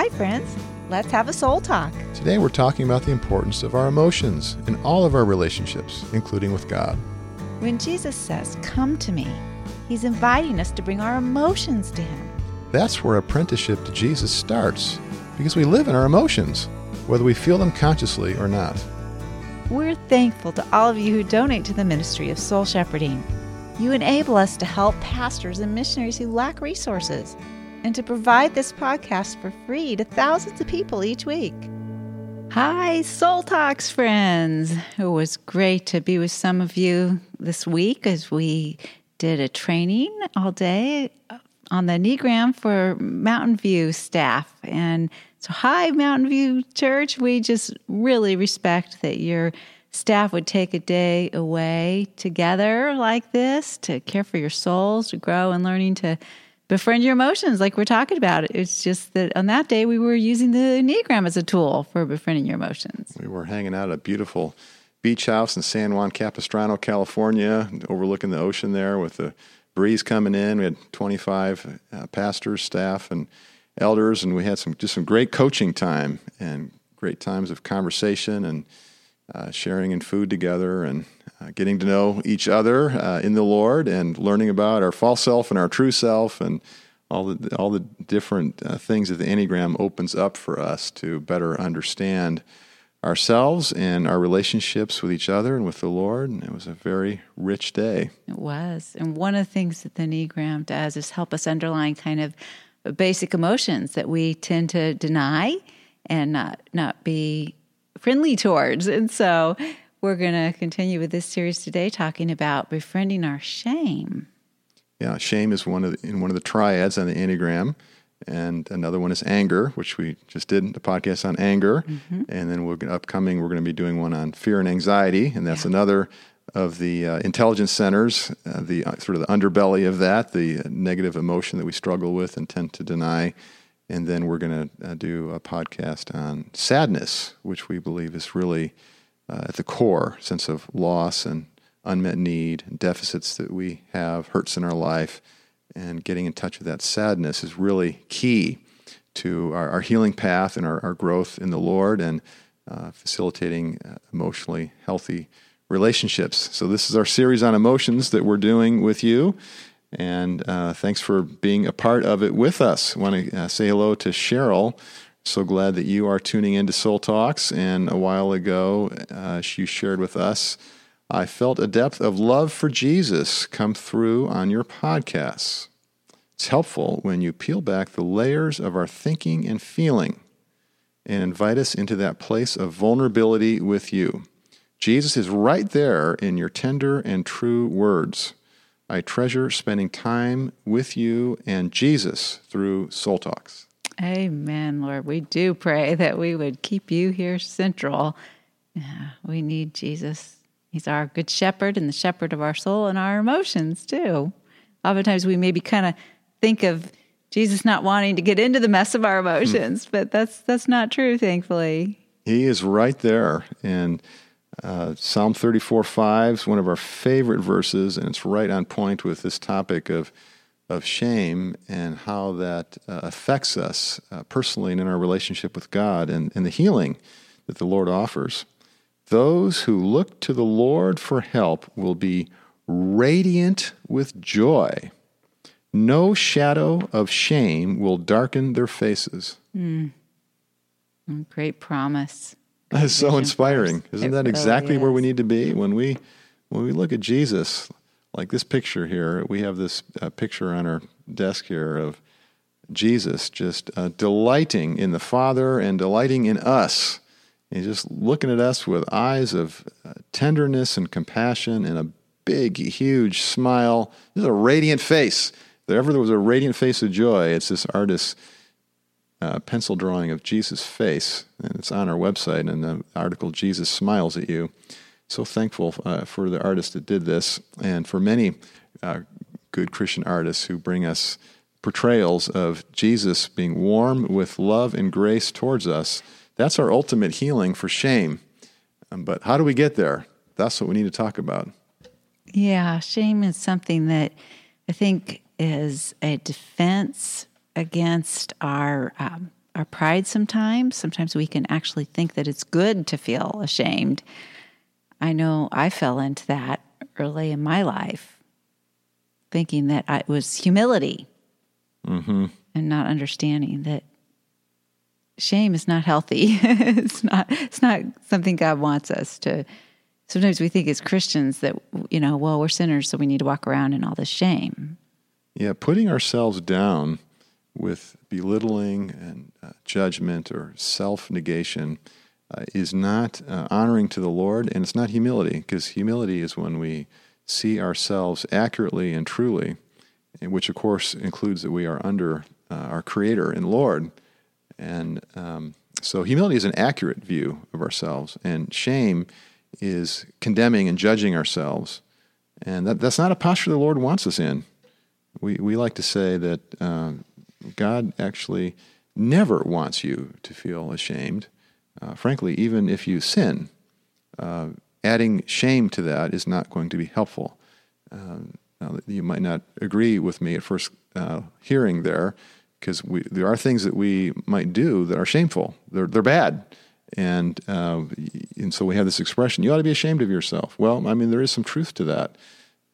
Hi, friends. Let's have a soul talk. Today we're talking about the importance of our emotions in all of our relationships, including with God. When Jesus says, Come to me, he's inviting us to bring our emotions to him. That's where apprenticeship to Jesus starts, because we live in our emotions, whether we feel them consciously or not. We're thankful to all of you who donate to the ministry of soul shepherding. You enable us to help pastors and missionaries who lack resources and to provide this podcast for free to thousands of people each week. Hi, Soul Talks friends. It was great to be with some of you this week as we did a training all day on the Enneagram for Mountain View staff. And so, hi, Mountain View Church. We just really respect that your staff would take a day away together like this to care for your souls, to grow and learning to befriend your emotions like we're talking about. It's just that on that day we were using the Enneagram as a tool for befriending your emotions. We were hanging out at a beautiful beach house in San Juan Capistrano, California, overlooking the ocean there with the breeze coming in. We had 25 uh, pastors, staff, and elders, and we had some just some great coaching time and great times of conversation and uh, sharing and food together and uh, getting to know each other uh, in the Lord and learning about our false self and our true self and all the all the different uh, things that the Enneagram opens up for us to better understand ourselves and our relationships with each other and with the Lord. And it was a very rich day. It was. And one of the things that the Enneagram does is help us underline kind of basic emotions that we tend to deny and not not be friendly towards. And so we're going to continue with this series today talking about befriending our shame. Yeah, shame is one of the, in one of the triads on the Enneagram. And another one is anger, which we just did the podcast on anger. Mm-hmm. And then we're upcoming, we're going to be doing one on fear and anxiety. And that's yeah. another of the uh, intelligence centers, uh, the uh, sort of the underbelly of that, the negative emotion that we struggle with and tend to deny. And then we're going to uh, do a podcast on sadness, which we believe is really uh, at the core sense of loss and unmet need, and deficits that we have, hurts in our life. And getting in touch with that sadness is really key to our, our healing path and our, our, growth in the Lord and uh, facilitating uh, emotionally healthy relationships. So, this is our series on emotions that we're doing with you. And uh, thanks for being a part of it with us. I want to uh, say hello to Cheryl. So glad that you are tuning into Soul Talks. And a while ago, uh, you shared with us, I felt a depth of love for Jesus come through on your podcasts. It's helpful when you peel back the layers of our thinking and feeling and invite us into that place of vulnerability with you. Jesus is right there in your tender and true words. I treasure spending time with you and Jesus through Soul Talks. Amen, Lord. We do pray that we would keep you here central. Yeah, we need Jesus. He's our good shepherd and the shepherd of our soul and our emotions too. Oftentimes we maybe kind of think of Jesus not wanting to get into the mess of our emotions, but that's that's not true, thankfully. He is right there. And uh, Psalm 34 5 is one of our favorite verses, and it's right on point with this topic of, of shame and how that uh, affects us uh, personally and in our relationship with God and, and the healing that the Lord offers. Those who look to the Lord for help will be radiant with joy. No shadow of shame will darken their faces. Mm. Great promise. That is so inspiring. Isn't that exactly really where we need to be when we when we look at Jesus? Like this picture here, we have this uh, picture on our desk here of Jesus just uh, delighting in the Father and delighting in us. He's just looking at us with eyes of uh, tenderness and compassion and a big, huge smile. This is a radiant face. If there ever there was a radiant face of joy, it's this artist's uh, pencil drawing of Jesus' face, and it's on our website. And the article "Jesus Smiles at You." So thankful uh, for the artist that did this, and for many uh, good Christian artists who bring us portrayals of Jesus being warm with love and grace towards us. That's our ultimate healing for shame. Um, but how do we get there? That's what we need to talk about. Yeah, shame is something that I think is a defense against our um, our pride sometimes. Sometimes we can actually think that it's good to feel ashamed. I know I fell into that early in my life, thinking that it was humility Mm-hmm. and not understanding that shame is not healthy. it's not it's not something God wants us to sometimes we think as Christians that you know, well, we're sinners so we need to walk around in all this shame. Yeah, putting ourselves down with belittling and uh, judgment or self negation uh, is not uh, honoring to the Lord, and it's not humility, because humility is when we see ourselves accurately and truly, which of course includes that we are under uh, our Creator and Lord. And um, so humility is an accurate view of ourselves, and shame is condemning and judging ourselves. And that, that's not a posture the Lord wants us in. We, we like to say that uh, God actually never wants you to feel ashamed. Uh, frankly, even if you sin, uh, adding shame to that is not going to be helpful. Um, now, you might not agree with me at first uh, hearing there, because there are things that we might do that are shameful. They're, they're bad. And, uh, and so we have this expression, you ought to be ashamed of yourself. Well, I mean, there is some truth to that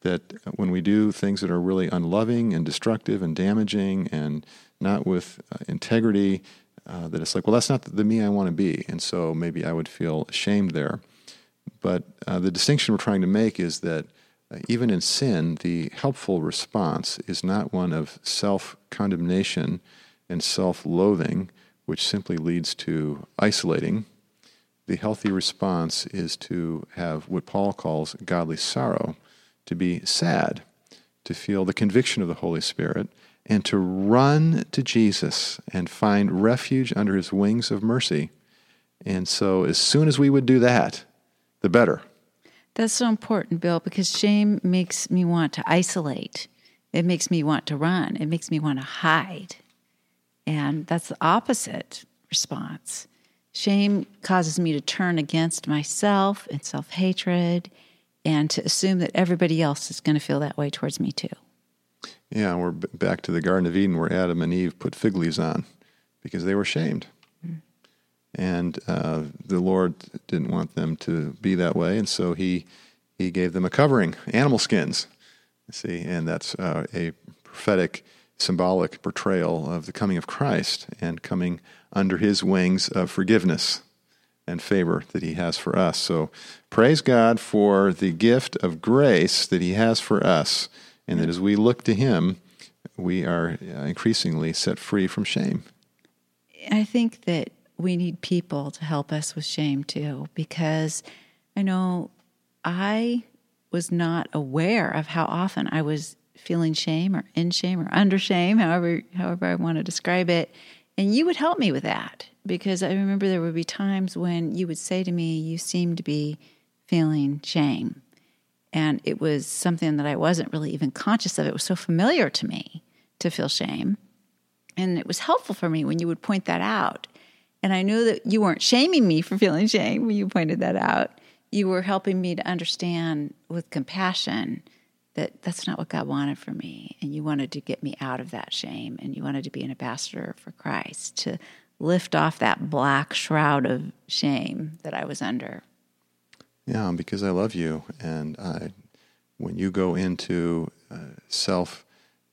that when we do things that are really unloving and destructive and damaging and not with uh, integrity, uh, that it's like, well, that's not the me I want to be. And so maybe I would feel ashamed there. But uh, the distinction we're trying to make is that uh, even in sin, the helpful response is not one of self condemnation and self loathing, which simply leads to isolating. The healthy response is to have what Paul calls godly sorrow to be sad, to feel the conviction of the Holy Spirit, and to run to Jesus and find refuge under his wings of mercy. And so, as soon as we would do that, the better. That's so important, Bill, because shame makes me want to isolate. It makes me want to run. It makes me want to hide. And that's the opposite response. Shame causes me to turn against myself and self hatred and to assume that everybody else is going to feel that way towards me too. Yeah, we're back to the Garden of Eden where Adam and Eve put fig leaves on because they were shamed. And uh, the Lord didn't want them to be that way, and so He He gave them a covering, animal skins. See, and that's uh, a prophetic, symbolic portrayal of the coming of Christ and coming under His wings of forgiveness and favor that He has for us. So praise God for the gift of grace that He has for us, and that as we look to Him, we are uh, increasingly set free from shame. I think that we need people to help us with shame too, because I know I was not aware of how often I was feeling shame or in shame or under shame, however however I want to describe it. And you would help me with that because I remember there would be times when you would say to me, You seem to be feeling shame. And it was something that I wasn't really even conscious of. It was so familiar to me to feel shame. And it was helpful for me when you would point that out. And I knew that you weren't shaming me for feeling shame when you pointed that out. You were helping me to understand with compassion that that's not what God wanted for me. And you wanted to get me out of that shame. And you wanted to be an ambassador for Christ, to lift off that black shroud of shame that I was under. Yeah, because I love you, and I, when you go into uh, self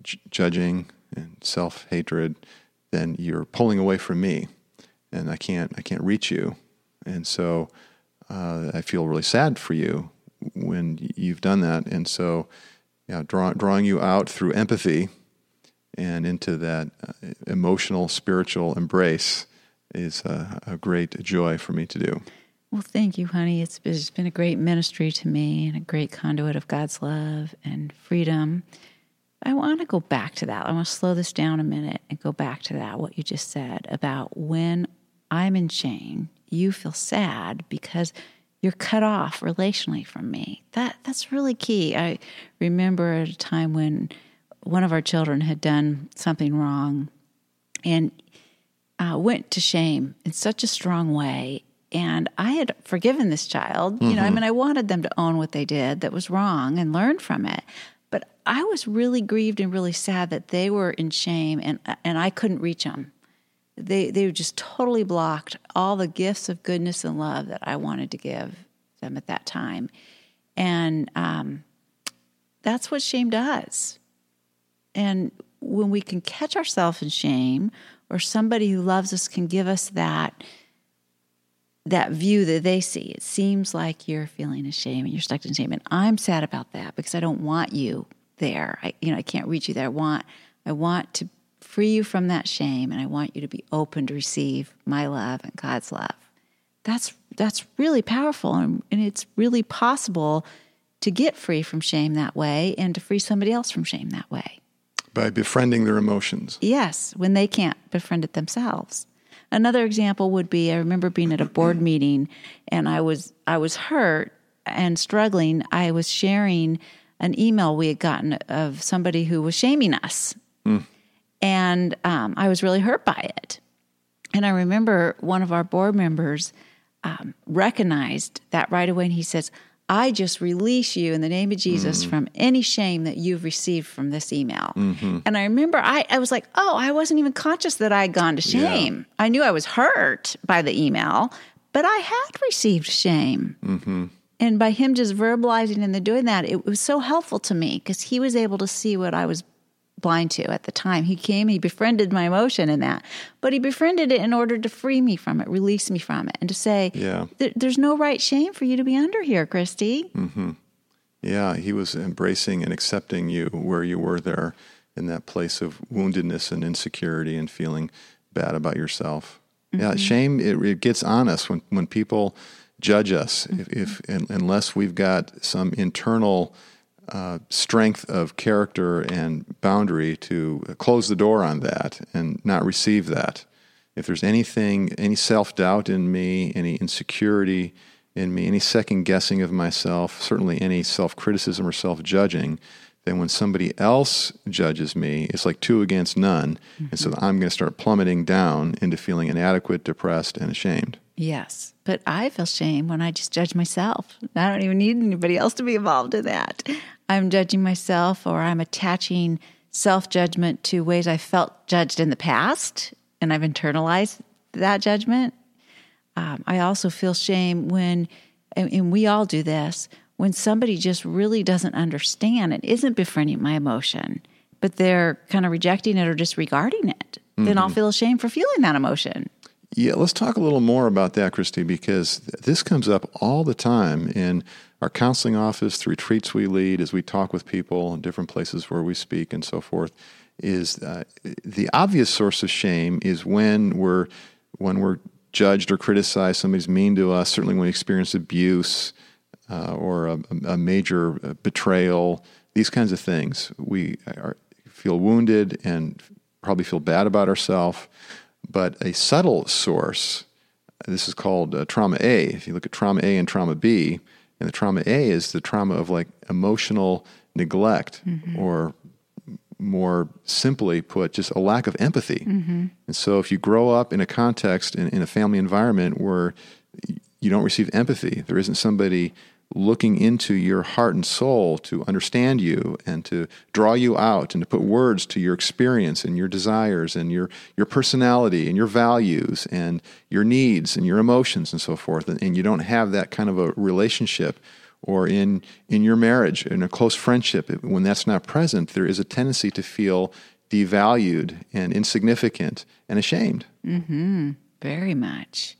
judging and self hatred, then you're pulling away from me, and I can't I can't reach you, and so uh, I feel really sad for you when you've done that, and so yeah, draw, drawing you out through empathy and into that uh, emotional, spiritual embrace is a, a, great joy for me to do. Well, thank you, honey. It's, it's been a great ministry to me and a great conduit of God's love and freedom. I want to go back to that. I want to slow this down a minute and go back to that, what you just said about when I'm in shame, you feel sad because you're cut off relationally from me. That that's really key. I remember at a time when one of our children had done something wrong and uh, went to shame in such a strong way. And I had forgiven this child. Mm-hmm. You know, I mm-hmm. mean, I wanted them to own what they did that was wrong and learn from it. But I was really grieved and really sad that they were in shame and and I couldn't reach them. they they just totally blocked all the gifts of goodness and love that I wanted to give them at that time, and um, that's what shame does. And when we can catch ourselves in shame, or somebody who loves us can give us that that view that they see. It seems like you're feeling ashamed and you're stuck in shame, and I'm sad about that because I don't want you there. I, you know, I can't reach you there. I want, I want to free you from that shame, and I want you to be open to receive my love and God's love. That's that's really powerful, and, and it's really possible to get free from shame that way, and to free somebody else from shame that way by befriending their emotions. Yes, when they can't befriend it themselves. Another example would be I remember being at a board meeting and I was I was hurt and struggling. I was sharing an email we had gotten of somebody who was shaming us. Mm. And um, I was really hurt by it. And I remember one of our board members um, recognized that right away and he says, I just release you in the name of Jesus mm. from any shame that you've received from this email. Mm-hmm. And I remember I, I was like, oh, I wasn't even conscious that I had gone to shame. Yeah. I knew I was hurt by the email, but I had received shame. Mm-hmm. And by him just verbalizing and then doing that, it was so helpful to me because he was able to see what I was blind to at the time. He came, he befriended my emotion in that, but he befriended it in order to free me from it, release me from it, and to say, yeah. there's no right shame for you to be under here, Kristi. Mm-hmm. Yeah, he was embracing and accepting you where you were there in that place of woundedness and insecurity and feeling bad about yourself. Mm-hmm. Yeah, shame, it, it, gets on us when, when people judge us. Mm-hmm. If, if Unless we've got some internal uh, strength of character and boundary to close the door on that and not receive that. If there's anything, any self doubt in me, any insecurity in me, any second guessing of myself, certainly any self criticism or self judging, then when somebody else judges me, it's like two against none. Mm-hmm. And so mm-hmm. I'm going to start plummeting down into feeling inadequate, depressed, and ashamed. Yes. But I feel shame when I just judge myself. I don't even need anybody else to be involved in that. I'm judging myself or I'm attaching self judgment to ways I felt judged in the past and I've internalized that judgment. Um, I also feel shame when, and, and we all do this, when somebody just really doesn't understand and isn't befriending my emotion, but they're kind of rejecting it or disregarding it. Mm-hmm. Then I'll mm-hmm. feel ashamed for feeling that emotion. Yeah, let's talk a little more about that, Kristi, because this comes up all the time in our counseling office, the retreats we lead, as we talk with people in different places where we speak and so forth. Is uh, the obvious source of shame is when we're when we're judged or criticized, somebody's mean to us. Certainly, when we experience abuse uh, or a, a, major uh, betrayal, these kinds of things, we are, feel wounded and probably feel bad about ourselves. But a subtle source, this is called uh, trauma A. If you look at trauma A and trauma B, and the trauma A is the trauma of like emotional neglect mm-hmm. or more simply put, just a lack of empathy. Mm-hmm. And so if you grow up in a context, in, in a family environment where you don't receive empathy, there isn't somebody looking into your heart and soul to understand you and to draw you out and to put words to your experience and your desires and your, your personality and your values and your needs and your emotions and so forth. And, and you don't have that kind of a relationship or in, in your marriage, in a close friendship, when that's not present, there is a tendency to feel devalued and insignificant and ashamed. Mm-hmm. Very much.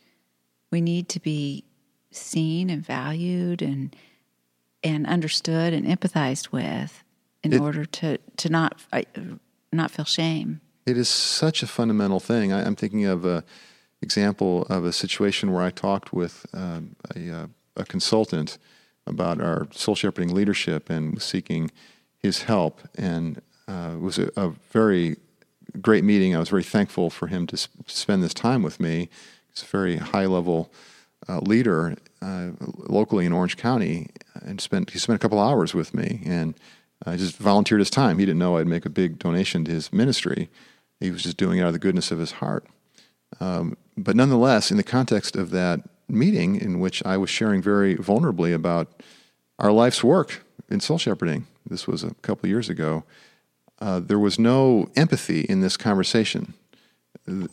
We need to be seen and valued and and understood and empathized with in it, order to to not uh, not feel shame. It is such a fundamental thing. I, am thinking of a example of a situation where I talked with um, a, uh, a, consultant about our soul shepherding leadership and was seeking his help, and uh, it was a, a, very great meeting. I was very thankful for him to sp- spend this time with me. He's a very high level uh, leader uh, locally in Orange County, and spent he spent a couple hours with me, and I just volunteered his time. He didn't know I'd make a big donation to his ministry. He was just doing it out of the goodness of his heart. Um, but nonetheless, in the context of that meeting, in which I was sharing very vulnerably about our life's work in soul shepherding, this was a couple years ago. Uh, there was no empathy in this conversation.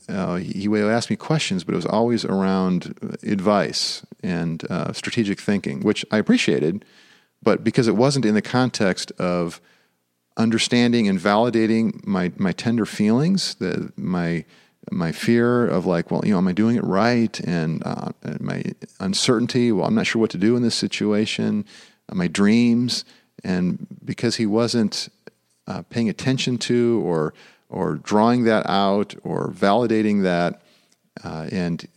Uh, he would ask me questions, but it was always around advice and uh, strategic thinking, which I appreciated, but because it wasn't in the context of understanding and validating my my tender feelings, the, my my fear of like, well, you know, am I doing it right? And, uh, and my uncertainty, well, I'm not sure what to do in this situation. Uh, my dreams, and because he wasn't uh, paying attention to or or drawing that out or validating that, uh, and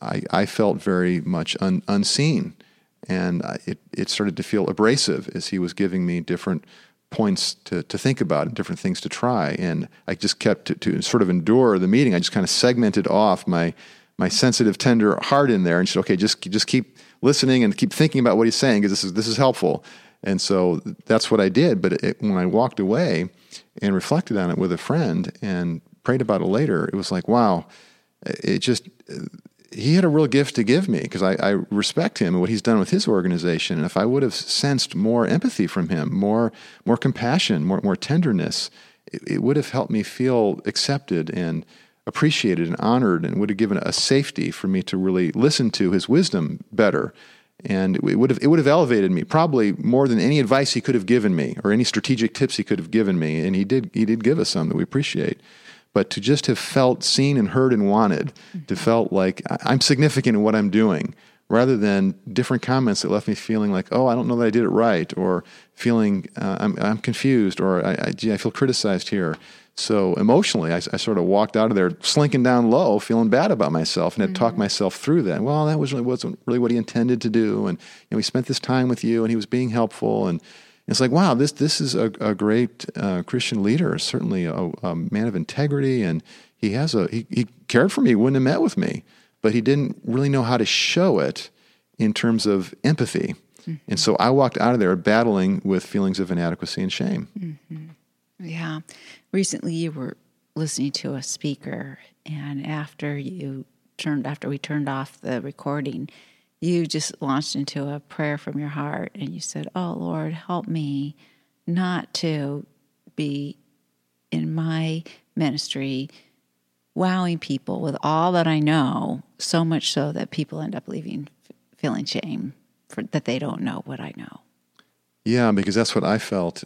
I, I felt very much un, unseen, and it it started to feel abrasive as he was giving me different points to, to think about and different things to try. And I just kept to, to sort of endure the meeting. I just kind of segmented off my my sensitive, tender heart in there and said, okay, just just keep listening and keep thinking about what he's saying because this is this is helpful. And so that's what I did. But it, when I walked away and reflected on it with a friend and prayed about it later, it was like, wow, it just he had a real gift to give me because I, I, respect him and what he's done with his organization. And if I would have sensed more empathy from him, more more compassion, more more tenderness, it, it would have helped me feel accepted and appreciated and honored, and would have given a safety for me to really listen to his wisdom better. And it would have it would have elevated me probably more than any advice he could have given me or any strategic tips he could have given me. And he did he did give us some that we appreciate but to just have felt seen and heard and wanted, mm-hmm. to felt like I'm significant in what I'm doing, rather than different comments that left me feeling like, oh, I don't know that I did it right, or feeling uh, I'm, I'm confused, or I, I, gee, I feel criticized here. So emotionally, I, I, sort of walked out of there slinking down low, feeling bad about myself, and had mm-hmm. talked myself through that. Well, that was really wasn't really what he intended to do, and you know, we spent this time with you, and he was being helpful, and it's like, wow, this this is a, a great uh, Christian leader, certainly a, a, man of integrity, and he has a he, he cared for me, he wouldn't have met with me, but he didn't really know how to show it in terms of empathy. Mm-hmm. And so I walked out of there battling with feelings of inadequacy and shame. Mm-hmm. Yeah. Recently, you were listening to a speaker, and after you turned, after we turned off the recording, you just launched into a prayer from your heart and you said, Oh Lord, help me not to be in my ministry wowing people with all that I know, so much so that people end up leaving feeling shame for, that they don't know what I know. Yeah, because that's what I felt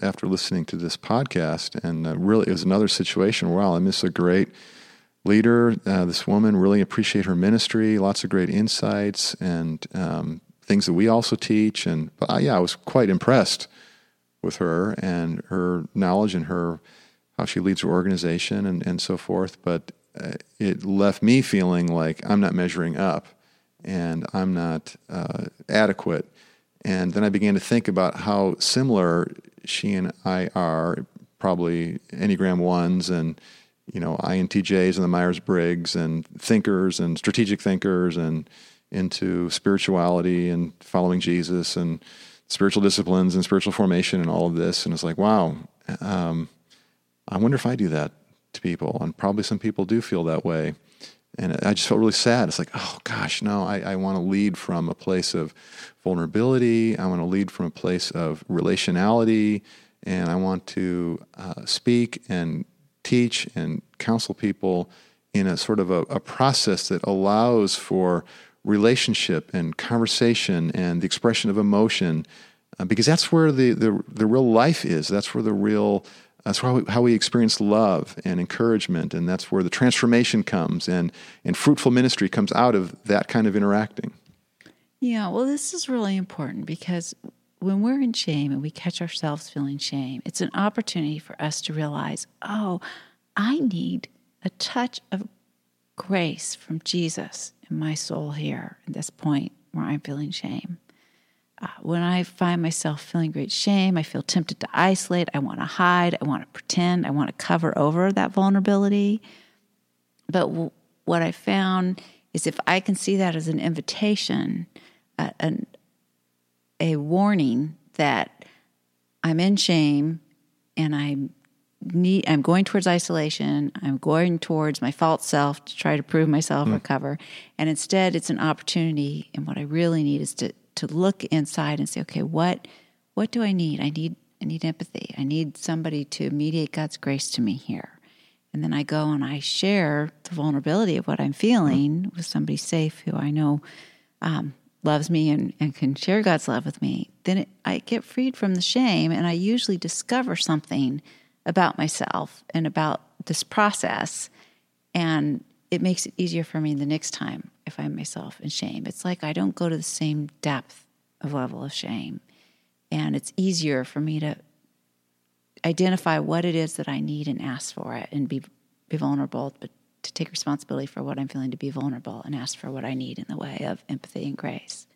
after listening to this podcast. And uh, really, it was another situation. Wow, I miss a great leader. Uh, this woman really appreciate her ministry. Lots of great insights and um, things that we also teach. And uh, yeah, I was quite impressed with her and her knowledge and her how she leads her organization and, and so forth. But uh, it left me feeling like I'm not measuring up and I'm not uh, adequate. And then I began to think about how similar she and I are, probably Enneagram ones and you know, INTJs and the Myers Briggs and thinkers and strategic thinkers and into spirituality and following Jesus and spiritual disciplines and spiritual formation and all of this. And it's like, wow, um, I wonder if I do that to people. And probably some people do feel that way. And I just felt really sad. It's like, oh gosh, no, I, I want to lead from a place of vulnerability. I want to lead from a place of relationality. And I want to uh, speak and teach and counsel people in a sort of a, a process that allows for relationship and conversation and the expression of emotion, uh, because that's where the, the, the real life is. That's where the real that's how we, how we experience love and encouragement, and that's where the transformation comes, and and fruitful ministry comes out of that kind of interacting. Yeah, well, this is really important because when we're in shame and we catch ourselves feeling shame, it's an opportunity for us to realize, oh, I need a touch of grace from Jesus in my soul here at this point where I'm feeling shame. Uh, when I find myself feeling great shame, I feel tempted to isolate. I want to hide. I want to pretend. I want to cover over that vulnerability. But w- what I found is if I can see that as an invitation, uh, an, a warning that I'm in shame and I'm need I'm going towards isolation, I'm going towards my false self to try to prove myself mm. or cover. And instead it's an opportunity and what I really need is to to look inside and say, okay, what what do I need? I need I need empathy. I need somebody to mediate God's grace to me here. And then I go and I share the vulnerability of what I'm feeling with somebody safe who I know um, loves me and, and can share God's love with me. Then it, I get freed from the shame and I usually discover something about myself and about this process. And it makes it easier for me the next time I find myself in shame. It's like I don't go to the same depth of level of shame. And it's easier for me to identify what it is that I need and ask for it and be be vulnerable, but to take responsibility for what I'm feeling to be vulnerable and ask for what I need in the way of empathy and grace.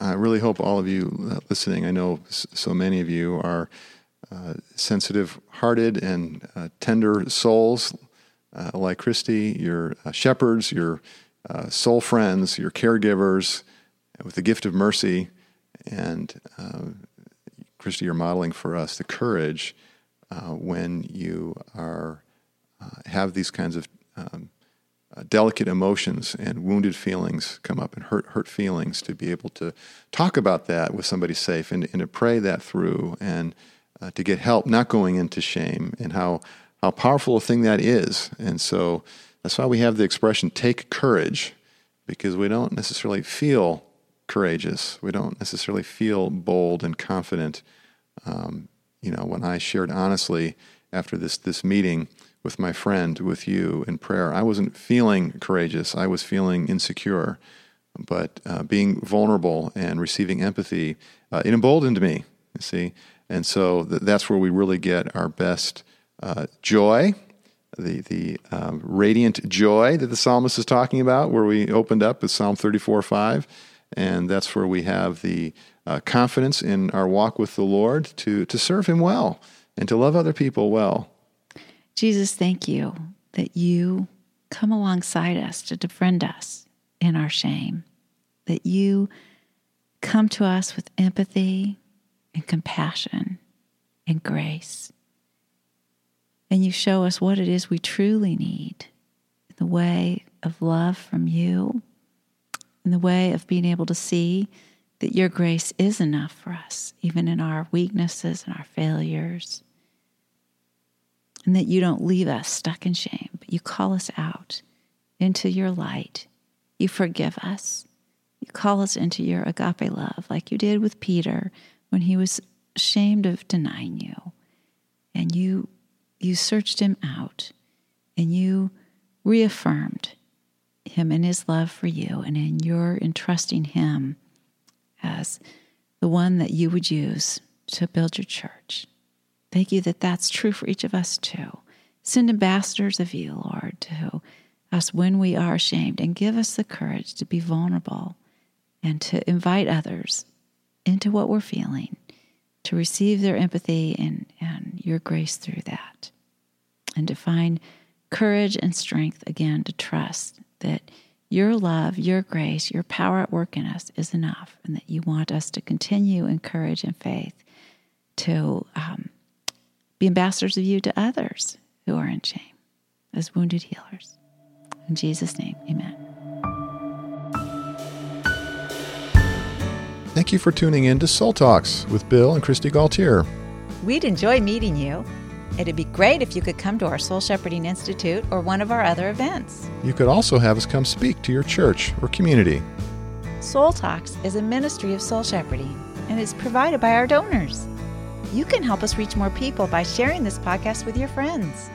I really hope all of you uh, listening, I know so many of you are uh, sensitive hearted and uh, tender souls uh, like Kristi. You're uh, shepherds, you're uh, soul friends, you're caregivers with the gift of mercy. And Kristi, you're modeling for us the courage when you are have these kinds of um, uh, delicate emotions and wounded feelings come up and hurt hurt feelings to be able to talk about that with somebody safe and, and to pray that through and uh, to get help not going into shame and how how powerful a thing that is and so that's why we have the expression take courage because we don't necessarily feel courageous. We don't necessarily feel bold and confident. Um, you know, when I shared honestly after this this meeting with my friend, with you in prayer, I wasn't feeling courageous. I was feeling insecure. But uh, being vulnerable and receiving empathy, uh, it emboldened me. You see, and so th- that's where we really get our best uh, joy the the um, radiant joy that the psalmist is talking about, where we opened up with Psalm 34 5. And that's where we have the uh, confidence in our walk with the Lord to, to serve Him well and to love other people well. Jesus, thank you that you come alongside us to defend us in our shame, that you come to us with empathy and compassion and grace and you show us what it is we truly need in the way of love from you, in the way of being able to see that your grace is enough for us, even in our weaknesses and our failures. And that you don't leave us stuck in shame, but you call us out into your light. You forgive us. You call us into your agape love, like you did with Peter when he was ashamed of denying you. And you you searched him out and you reaffirmed him in his love for you and in your entrusting him as the one that you would use to build your church. Thank you that that's true for each of us too. Send ambassadors of you, Lord, to us when we are ashamed and give us the courage to be vulnerable and to invite others into what we're feeling, to receive their empathy and, and your grace through that and to find courage and strength again to trust that your love, your grace, your power at work in us is enough, and that you want us to continue in courage and faith to um, be ambassadors of you to others who are in shame as wounded healers. In Jesus' name, amen. Thank you for tuning in to Soul Talks with Bill and Kristi Gaultiere. We'd enjoy meeting you. It'd be great if you could come to our Soul Shepherding Institute or one of our other events. You could also have us come speak to your church or community. Soul Talks is a ministry of soul shepherding and is provided by our donors. You can help us reach more people by sharing this podcast with your friends.